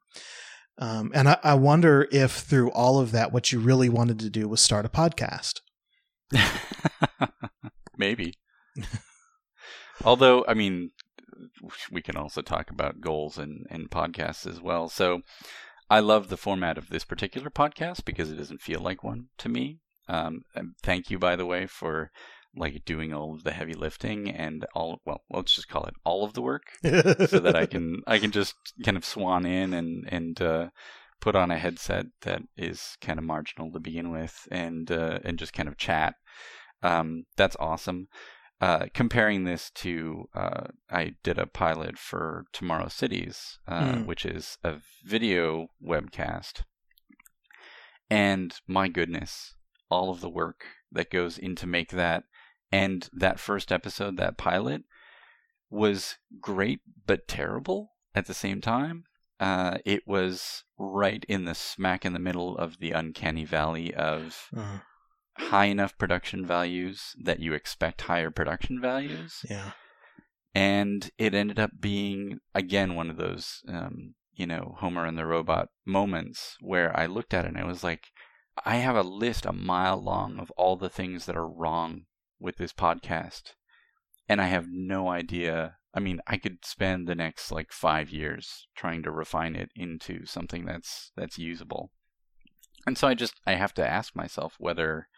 Um, and I, I wonder if through all of that, what you really wanted to do was start a podcast. [laughs] Maybe. [laughs] Although, I mean, we can also talk about goals and, and podcasts as well. So I love the format of this particular podcast because it doesn't feel like one to me. Um, thank you, by the way, for like doing all of the heavy lifting and all well let's just call it all of the work [laughs] so that I can I can just kind of swan in and and uh, put on a headset that is kind of marginal to begin with and uh, and just kind of chat. Um, that's awesome. Uh, comparing this to, uh, I did a pilot for Tomorrow Cities, uh, Mm. which is a video webcast, and my goodness, all of the work that goes into make that, and that first episode, that pilot, was great but terrible at the same time. Uh, it was right in the smack in the middle of the uncanny valley of Uh, high enough production values that you expect higher production values, yeah. and it ended up being again one of those um, you know Homer and the robot moments where I looked at it and I was like, I have a list a mile long of all the things that are wrong with this podcast, and I have no idea. I mean, I could spend the next like five years trying to refine it into something that's that's usable. And so I just I have to ask myself whether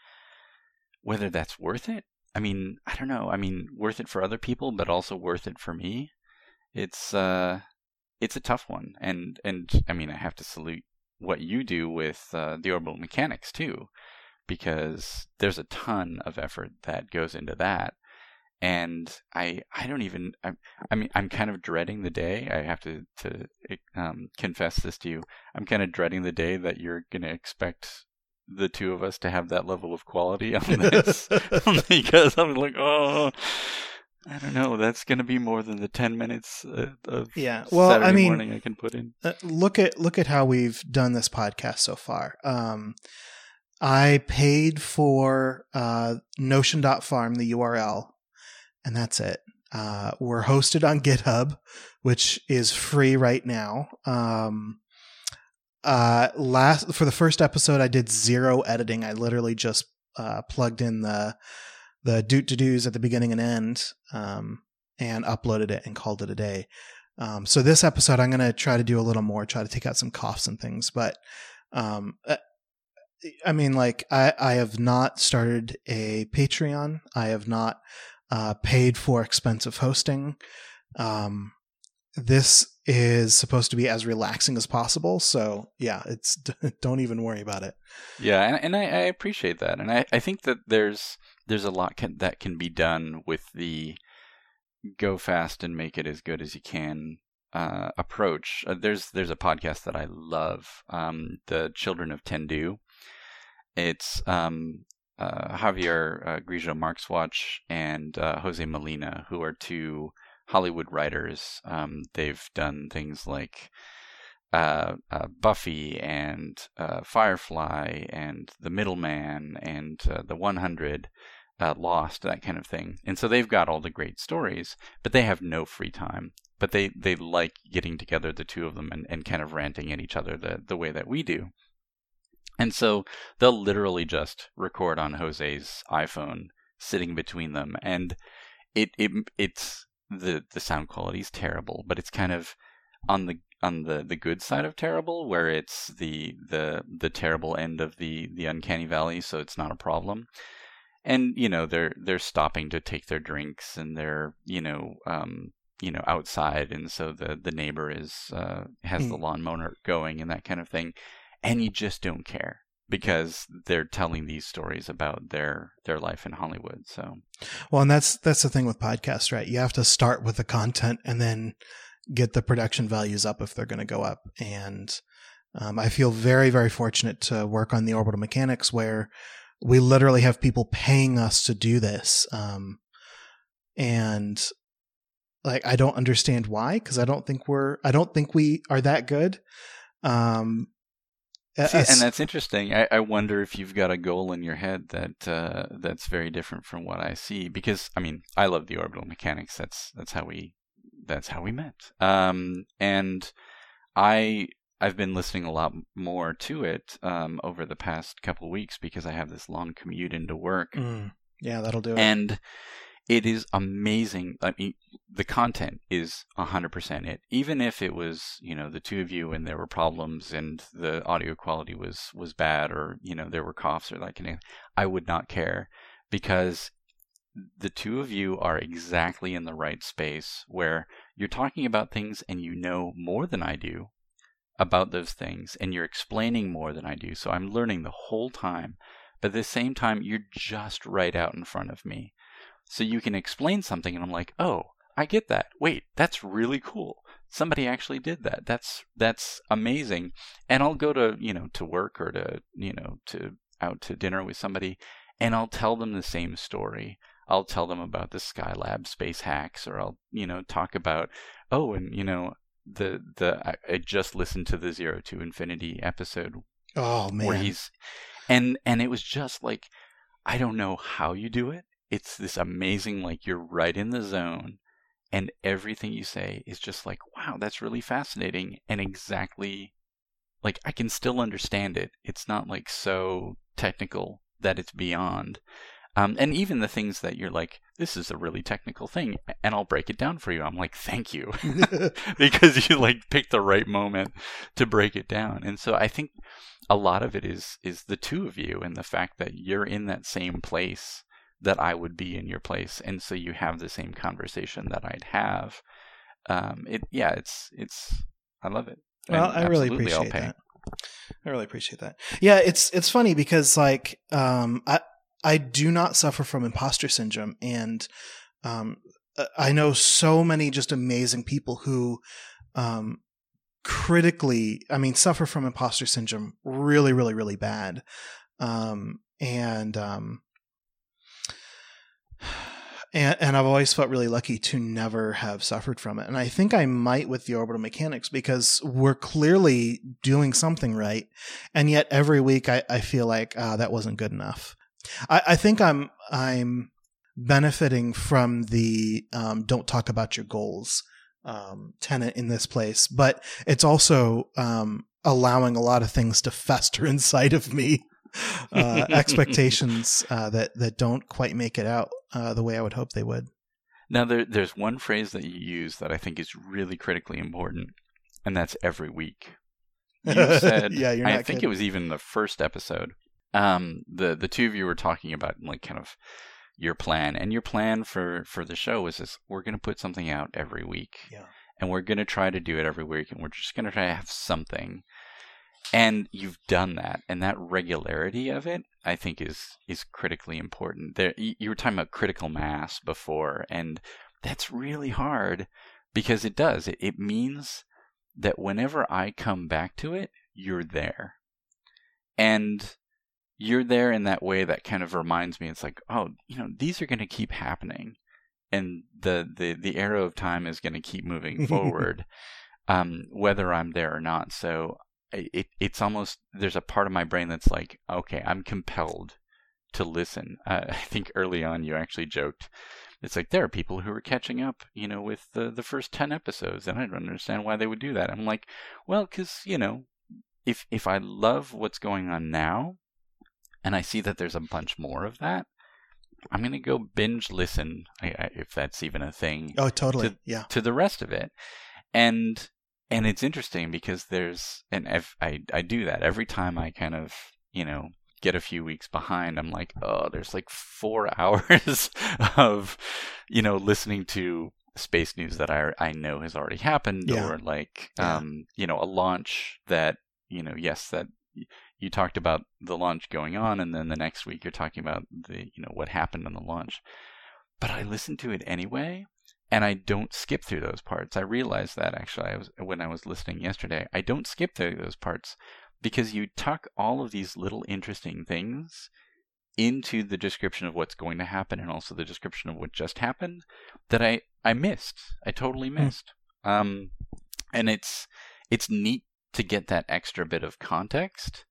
whether that's worth it. I mean, I don't know. I mean, worth it for other people, but also worth it for me. It's uh, it's a tough one, and and I mean, I have to salute what you do with uh, the orbital mechanics too, because there's a ton of effort that goes into that, and I I don't even I, I mean I'm kind of dreading the day I have to to um, confess this to you. I'm kind of dreading the day that you're gonna expect the two of us to have that level of quality on [laughs] this [laughs] because I'm like, oh, I don't know. That's going to be more than the ten minutes uh, of Yeah. Well, Saturday I mean, morning I can put in. uh, look at look at how we've done this podcast so far. Um, I paid for uh, Notion.farm, the URL, and that's it. Uh, we're hosted on GitHub, which is free right now. Um, uh, last for the first episode, I did zero editing. I literally just uh, plugged in the the doot to do's at the beginning and end, um, and uploaded it and called it a day. Um, so this episode, I'm going to try to do a little more, try to take out some coughs and things. But um, uh, I mean, like I, I have not started a Patreon. I have not uh, paid for expensive hosting. Um, this is supposed to be as relaxing as possible. So yeah, it's [laughs] don't even worry about it. Yeah, and, and I, I, appreciate that, and I, I think that there's there's a lot can, that can be done with the go fast and make it as good as you can uh, approach. Uh, there's there's a podcast that I love, um, the Children of Tendu. It's um, uh, Javier uh, Grillo Marxuach and uh, Jose Molina, who are two Hollywood writers. Um, they've done things like uh, uh, Buffy and uh, Firefly and The Middleman and uh, The 100, uh, Lost, that kind of thing. And so they've got all the great stories, but they have no free time. But they, they like getting together, the two of them, and, and kind of ranting at each other the, the way that we do. And so they'll literally just record on Jose's iPhone sitting between them. And it, it it's the the sound quality is terrible, but it's kind of on the on the, the good side of terrible, where it's the the the terrible end of the the uncanny valley, so it's not a problem. And you know they're they're stopping to take their drinks, and they're you know um, you know outside, and so the the neighbor is uh, has mm. the lawnmower going and that kind of thing, and you just don't care because they're telling these stories about their their life in Hollywood. So, well, and that's that's the thing with podcasts, right? You have to start with the content and then get the production values up if they're going to go up. And um, I feel very very fortunate to work on the orbital mechanics where we literally have people paying us to do this. Um, and like I don't understand why because I don't think we're I don't think we are that good. Um, See, and that's interesting. I, I, wonder if you've got a goal in your head that uh, that's very different from what I see. Because I mean, I love the orbital mechanics. That's that's how we that's how we met. Um, and I I've been listening a lot more to it um, over the past couple weeks because I have this long commute into work. Mm, yeah, that'll do it. And it is amazing. I mean, the content is 100% it. Even if it was, you know, the two of you and there were problems and the audio quality was was bad or, you know, there were coughs or kind of I would not care because the two of you are exactly in the right space where you're talking about things and you know more than I do about those things and you're explaining more than I do. So I'm learning the whole time. But at the same time, you're just right out in front of me. So you can explain something, and I'm like, oh, I get that. Wait, that's really cool. Somebody actually did that. That's that's amazing. And I'll go to you know to work or to you know to out to dinner with somebody, and I'll tell them the same story. I'll tell them about the Skylab space hacks, or I'll you know talk about oh, and you know the the I, just listened to the Zero to Infinity episode. Oh man, where he's and and it was just like I don't know how you do it it's this amazing like you're right in the zone and everything you say is just like wow that's really fascinating and exactly like i can still understand it. It's not like so technical that it's beyond um, and even the things that you're like this is a really technical thing and i'll break it down for you. I'm like thank you [laughs] [laughs] because you like picked the right moment to break it down and so i think a lot of it is is the two of you and the fact that you're in that same place that I would be in your place, and so you have the same conversation that I'd have. Um, it yeah, it's it's I love it. Well, and I really appreciate that. I really appreciate that. Yeah, it's it's funny because like um, I I do not suffer from imposter syndrome, and um, I know so many just amazing people who um, critically, I mean, suffer from imposter syndrome really, really, really bad. Um, and um, and, and I've always felt really lucky to never have suffered from it. And I think I might with the orbital mechanics because we're clearly doing something right. And yet every week I, I feel like uh, that wasn't good enough. I, I think I'm I'm benefiting from the um, don't talk about your goals um, tenant in this place, but it's also um, allowing a lot of things to [laughs] fester inside of me uh, expectations uh, that that don't quite make it out uh, the way I would hope they would. Now, there, there's one phrase that you use that I think is really critically important, and that's every week. You [laughs] said, yeah, you're I think kidding. it was even the first episode. Um, the the two of you were talking about like kind of your plan, and your plan for for the show was this: we're going to put something out every week, Yeah. and we're going to try to do it every week, and we're just going to try to have something. And you've done that, and that regularity of it, I think, is is critically important. There, you were talking about critical mass before, and that's really hard because it does. It, it means that whenever I come back to it, you're there, and you're there in that way that kind of reminds me. It's like, oh, you know, these are going to keep happening, and the the the arrow of time is going to keep moving [laughs] forward, um, whether I'm there or not. So it it's almost there's a part of my brain that's like, okay, I'm compelled to listen. Uh, [laughs] I think early on you actually joked. It's like there are people who are catching up, you know, with the the first ten episodes, and I don't understand why they would do that. I'm like, well, because you know, if if I love what's going on now, and I see that there's a bunch more of that, I'm gonna go binge listen, I, I, if that's even a thing, Oh, totally. yeah. to the rest of it and and it's interesting because there's and if I I do that every time I kind of you know get a few weeks behind I'm like oh there's like 4 [laughs] hours of you know listening to space news that I I know has already happened Yeah. or like Yeah. um you know a launch that you know yes that you talked about the launch going on and then the next week you're talking about the you know what happened on the launch but I listen to it anyway and I don't skip through those parts. I realized that actually I was when I was listening yesterday. I don't skip through those parts because you tuck all of these little interesting things into the description of what's going to happen and also the description of what just happened that I I missed. I totally missed. Um and it's it's neat to get that extra bit of context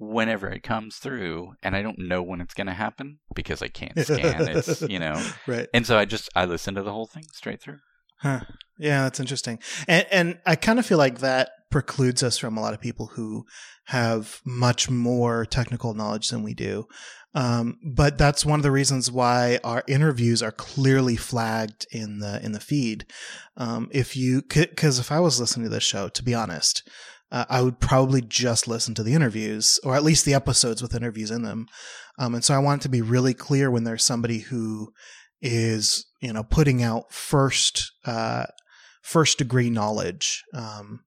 whenever it comes through and I don't know when it's going to happen because I can't [laughs] scan it's you know right. and so I just I listen to the whole thing straight through. Huh. Yeah, that's interesting. And and I kind of feel like that precludes us from a lot of people who have much more technical knowledge than we do. Um, but that's one of the reasons why our interviews are clearly flagged in the in the feed. Um, if you because if I was listening to this show, to be honest, uh, I would probably just listen to the interviews or at least the episodes with interviews in them. Um, and so I want it to be really clear when there's somebody who is you know putting out first uh, first degree knowledge um,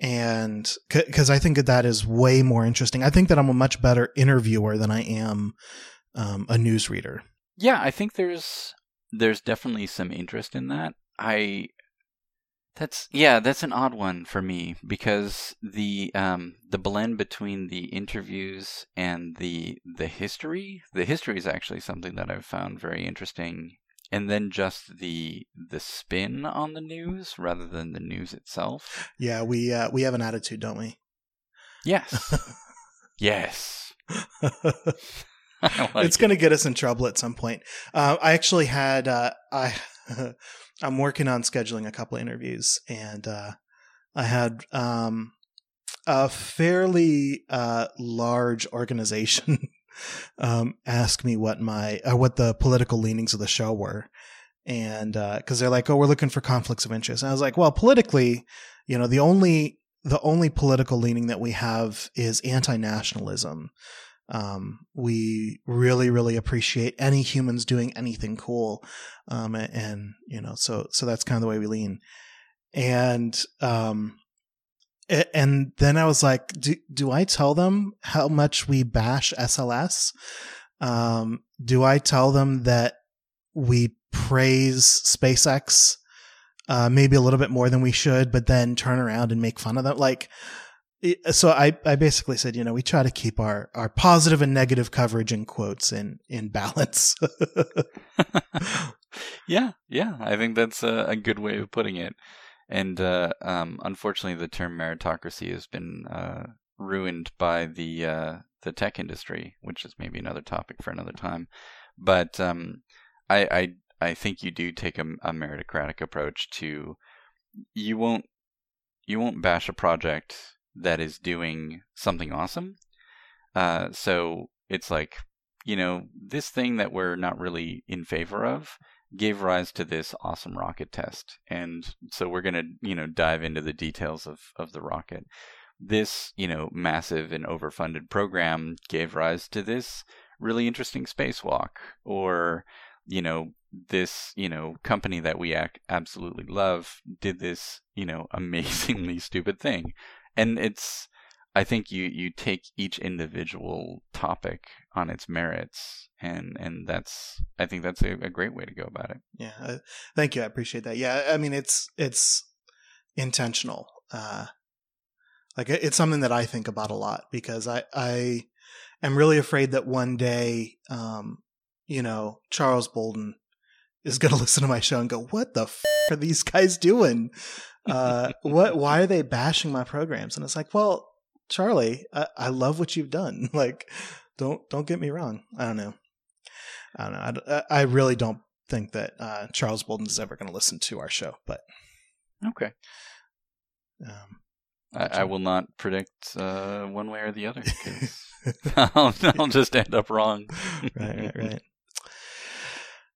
and because I think that that is way more interesting. I think that I'm a much better interviewer than I am um, a newsreader. Yeah, I think there's there's definitely some interest in that. I that's yeah, that's an odd one for me because the um the blend between the interviews and the the history, the history is actually something that I've found very interesting and then just the the spin on the news rather than the news itself. Yeah, we uh, we have an attitude, don't we? Yes. [laughs] yes. [laughs] [laughs] Like it's going to get us in trouble at some point. Uh, I actually had uh, I [laughs] I'm working on scheduling a couple interviews, and uh, I had um, a fairly uh, large organization [laughs] um, ask me what my uh, what the political leanings of the show were, and because they're like, "Oh, we're looking for conflicts of interest," and I was like, "Well, politically, you know, the only the only political leaning that we have is anti-nationalism." Um, we really, really appreciate any humans doing anything cool. Um, and, and, you know, so, so that's kind of the way we lean. And, um, and then I was like, do, do I tell them how much we bash SLS? Um, do I tell them that we praise SpaceX, uh, maybe a little bit more than we should, but then turn around and make fun of them? Like, so I, I basically said, you know, we try to keep our, our positive and negative coverage in quotes in, in balance. [laughs] yeah, yeah. I think that's a, a good way of putting it. And uh, um, unfortunately, the term meritocracy has been uh, ruined by the uh, the tech industry, which is maybe another topic for another time. But um, I, I I think you do take a, a meritocratic approach to you won't you won't bash a project that is doing something awesome. Uh, so it's like, you know, this thing that we're not really in favor of gave rise to this awesome rocket test. And so we're going to, you know, dive into the details of, of the rocket. This, you know, massive and overfunded program gave rise to this really interesting spacewalk or, you know, this, you know, company that we ac- absolutely love did this, you know, [laughs] amazingly stupid thing. And it's, I think you, you take each individual topic on its merits and and that's I think that's a, a great way to go about it. Yeah, uh, thank you. I appreciate that. Yeah, I mean it's it's intentional. Uh, like it's something that I think about a lot because I I am really afraid that one day, um, you know, Charles Bolden is going [laughs] to listen to my show and go, "What the f- are these guys doing? Uh, what? Why are they bashing my programs?" And it's like, well, Charlie, I, I love what you've done. [laughs] like, don't don't get me wrong. I don't know. I don't know. I, I really don't think that uh, Charles Bolden is ever going to listen to our show, but okay. Um, I, I, will not predict uh, one way or the other because [laughs] I'll, I'll, just end up wrong. right, right, right.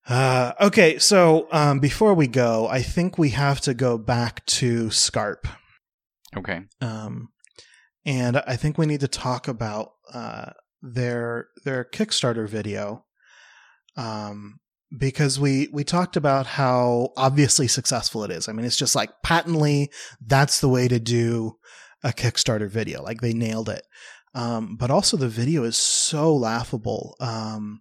Uh, okay, so um, before we go, I think we have to go back to Skarp. Okay. Um, and I think we need to talk about uh, their their Kickstarter video um, because we we talked about how obviously successful it is. I mean, it's just like patently that's the way to do a Kickstarter video. Like they nailed it. Um, but also the video is so laughable. Um,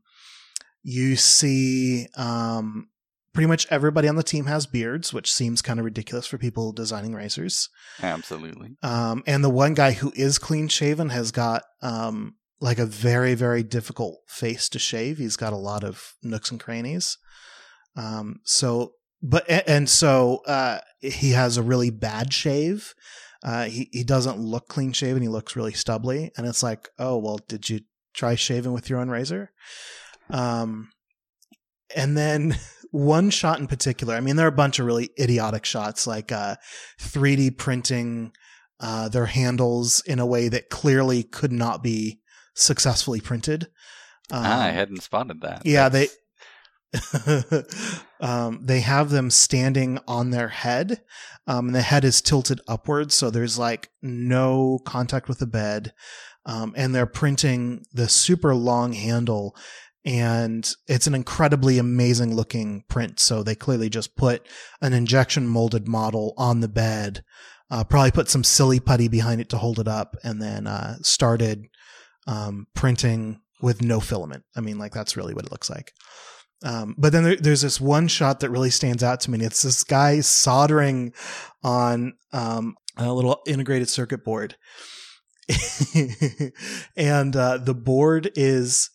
you see, um, pretty much everybody on the team has beards, which seems kind of ridiculous for people designing racers. Absolutely. Um, and the one guy who is clean shaven has got um, like a very very difficult face to shave. He's got a lot of nooks and crannies. Um, so, but and so uh, he has a really bad shave. Uh, he he doesn't look clean shaven. He looks really stubbly, and it's like, oh well, did you try shaving with your own razor? Um, and then [laughs] one shot in particular. I mean, there are a bunch of really idiotic shots, like uh, 3D printing uh, their handles in a way that clearly could not be successfully printed. Um, ah, I um, hadn't spotted that. Yeah, That's... they [laughs] um, they have them standing on their head, um, and the head is tilted upwards, so there's like no contact with the bed, um, and they're printing the super long handle. And it's an incredibly amazing looking print. So they clearly just put an injection molded model on the bed, uh, probably put some silly putty behind it to hold it up, and then uh, started um, printing with no filament. I mean, like that's really what it looks like. Um, but then there, there's this one shot that really stands out to me. It's this guy soldering on um, a little integrated circuit board, [laughs] and uh, the board is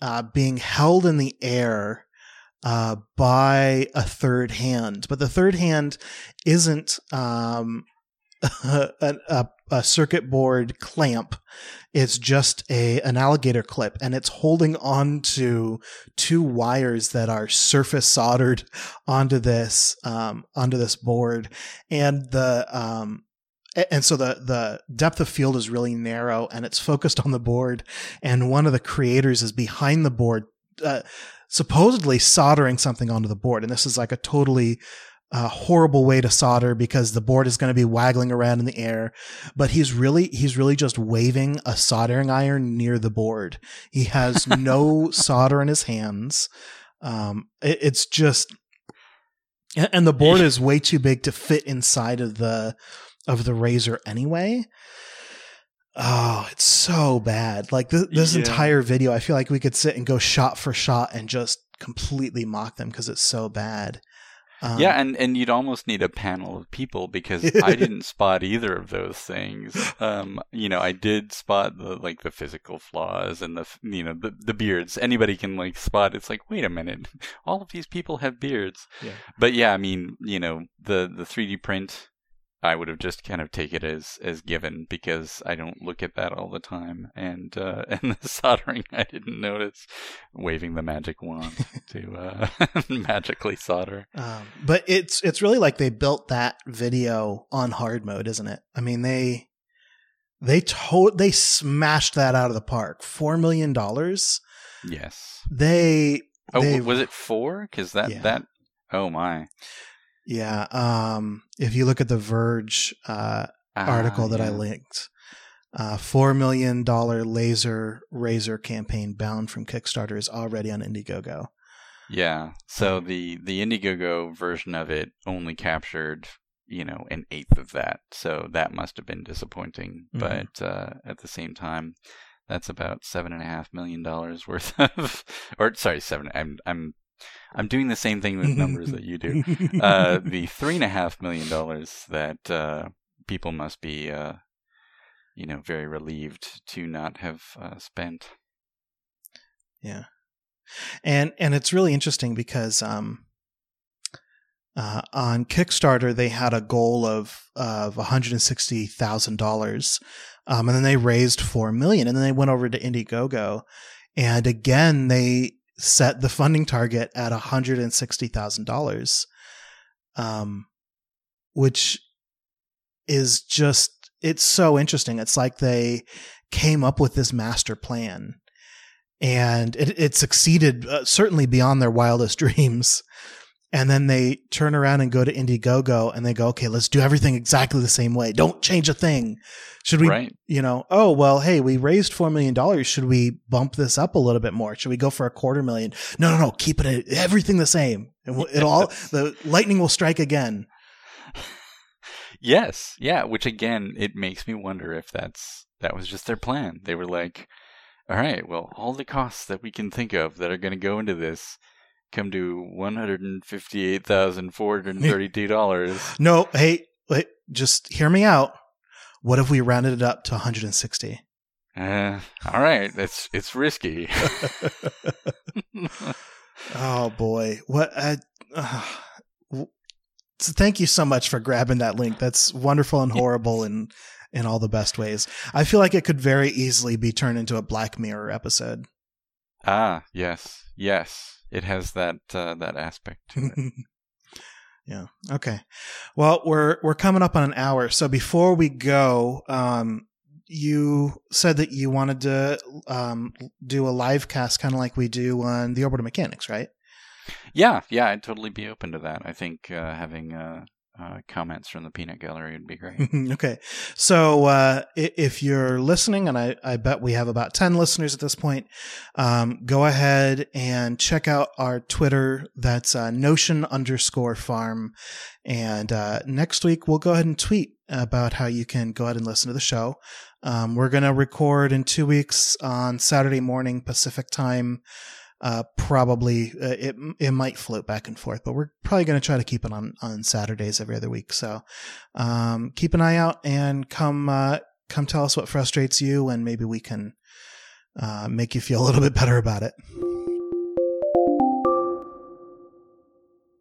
uh, being held in the air uh, by a third hand, but the third hand isn't um, [laughs] a, a, a, circuit board clamp. It's just a an alligator clip, and it's holding on to two wires that are surface soldered onto this um, onto this board, and the um, and so the the depth of field is really narrow, and it's focused on the board. And one of the creators is behind the board. Uh, supposedly soldering something onto the board. And this is like a totally a horrible way to solder because the board is going to be waggling around in the air. But he's really, he's really just waving a soldering iron near the board. He has [laughs] no solder in his hands. Um, it, it's just, and the board is way too big to fit inside of the, of the razor anyway. Oh, it's so bad. Like th- this yeah. entire video, I feel like we could sit and go shot for shot and just completely mock them because it's so bad. Um, yeah, and, and you'd almost need a panel of people because [laughs] I didn't spot either of those things. Um, you know, I did spot the like the physical flaws and the you know the the beards. Anybody can like spot. It's like, wait a minute, [laughs] all of these people have beards. Yeah. But yeah, I mean, you know, the the 3D print I would have just kind of take it as as given because I don't look at that all the time, and uh, [laughs] and the soldering I didn't notice, waving the magic wand [laughs] to uh, [laughs] magically solder. Um, but it's it's really like they built that video on hard mode, isn't it? I mean they they to- they smashed that out of the park. Four million dollars. Yes. They Oh, they- was it four? Because that Yeah. that. Oh my. Yeah. Um, if you look at the Verge uh, article Ah, that I linked, uh, four million dollar laser razor campaign bound from Kickstarter is already on Indiegogo. Yeah. So the the Indiegogo version of it only captured you know an eighth of that. So that must have been disappointing. Mhm. But uh, at the same time, that's about seven and a half million dollars worth [laughs] of, or sorry, seven. I'm I'm I'm doing the same thing with numbers that you do. [laughs] Uh, the three and a half million dollars that uh, people must be, uh, you know, very relieved to not have uh, spent. Yeah. And and it's really interesting because um uh, on Kickstarter they had a goal of of one hundred and sixty thousand dollars, um, and then they raised four million, and then they went over to Indiegogo, and again they set the funding target at one hundred and sixty thousand dollars, um, which is just it's so interesting. It's like they came up with this master plan and it, it succeeded uh, certainly beyond their wildest [laughs] dreams. And then they turn around and go to Indiegogo and they go, okay, let's do everything exactly the same way. Don't change a thing. Should we, right? you know, oh, well, hey, we raised $4 million. Should we bump this up a little bit more? Should we go for a quarter million? No, no, no. Keep it everything the same. And we'll- it'll all, [laughs] the lightning will strike again. Yes, yeah. Which again, it makes me wonder if that's that was just their plan. They were like, "All right, well, all the costs that we can think of that are going to go into this come to one hundred and fifty-eight thousand four hundred and thirty-two dollars." [laughs] No, hey, wait, just hear me out. What if we rounded it up to 160? uh, all right, it's it's risky. [laughs] [laughs] Oh boy, what? Uh, uh, [sighs] so thank you so much for grabbing that link. That's wonderful and horrible in in all the best ways. I feel like it could very easily be turned into a Black Mirror episode. Ah, yes, yes. It has that uh, that aspect to it. [laughs] yeah. Okay. Well, we're we're coming up on an hour, so before we go, um, you said that you wanted to um, do a live cast, kind of like we do on the Orbital Mechanics, right? Yeah, yeah, I'd totally be open to that. I think uh, having uh, uh, comments from the peanut gallery would be great. [laughs] okay. So uh, if you're listening, and I, I bet we have about 10 listeners at this point, um, go ahead and check out our Twitter. That's uh, Notion underscore farm. And uh, next week, we'll go ahead and tweet about how you can go ahead and listen to the show. Um, we're going to record in two weeks on Saturday morning Pacific time. Uh, probably uh, it it might float back and forth, but we're probably going to try to keep it on on Saturdays every other week. So um, keep an eye out and come uh, come tell us what frustrates you, and maybe we can uh, make you feel a little bit better about it.